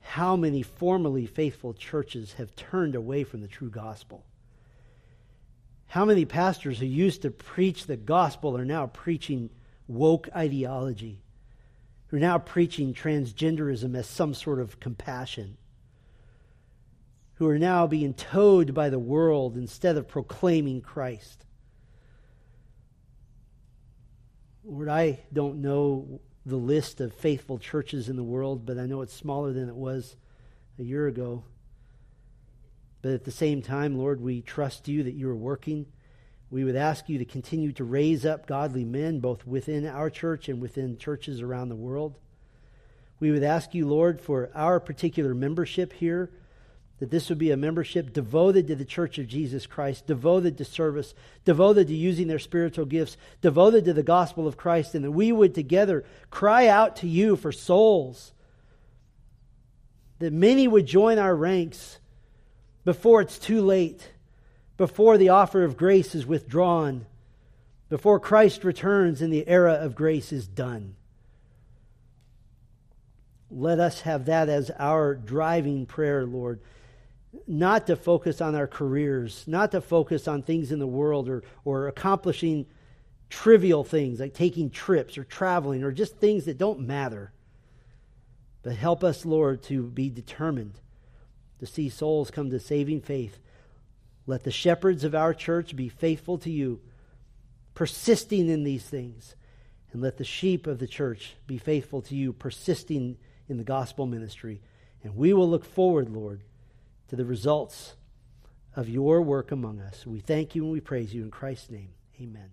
how many formerly faithful churches have turned away from the true gospel. How many pastors who used to preach the gospel are now preaching woke ideology, who are now preaching transgenderism as some sort of compassion, who are now being towed by the world instead of proclaiming Christ. Lord, I don't know the list of faithful churches in the world, but I know it's smaller than it was a year ago. But at the same time, Lord, we trust you that you are working. We would ask you to continue to raise up godly men, both within our church and within churches around the world. We would ask you, Lord, for our particular membership here that this would be a membership devoted to the church of Jesus Christ, devoted to service, devoted to using their spiritual gifts, devoted to the gospel of Christ, and that we would together cry out to you for souls. That many would join our ranks before it's too late, before the offer of grace is withdrawn, before Christ returns and the era of grace is done. Let us have that as our driving prayer, Lord not to focus on our careers, not to focus on things in the world or, or accomplishing trivial things like taking trips or traveling or just things that don't matter. But help us, Lord, to be determined to see souls come to saving faith. Let the shepherds of our church be faithful to you, persisting in these things. And let the sheep of the church be faithful to you, persisting in the gospel ministry. And we will look forward, Lord to the results of your work among us. We thank you and we praise you in Christ's name. Amen.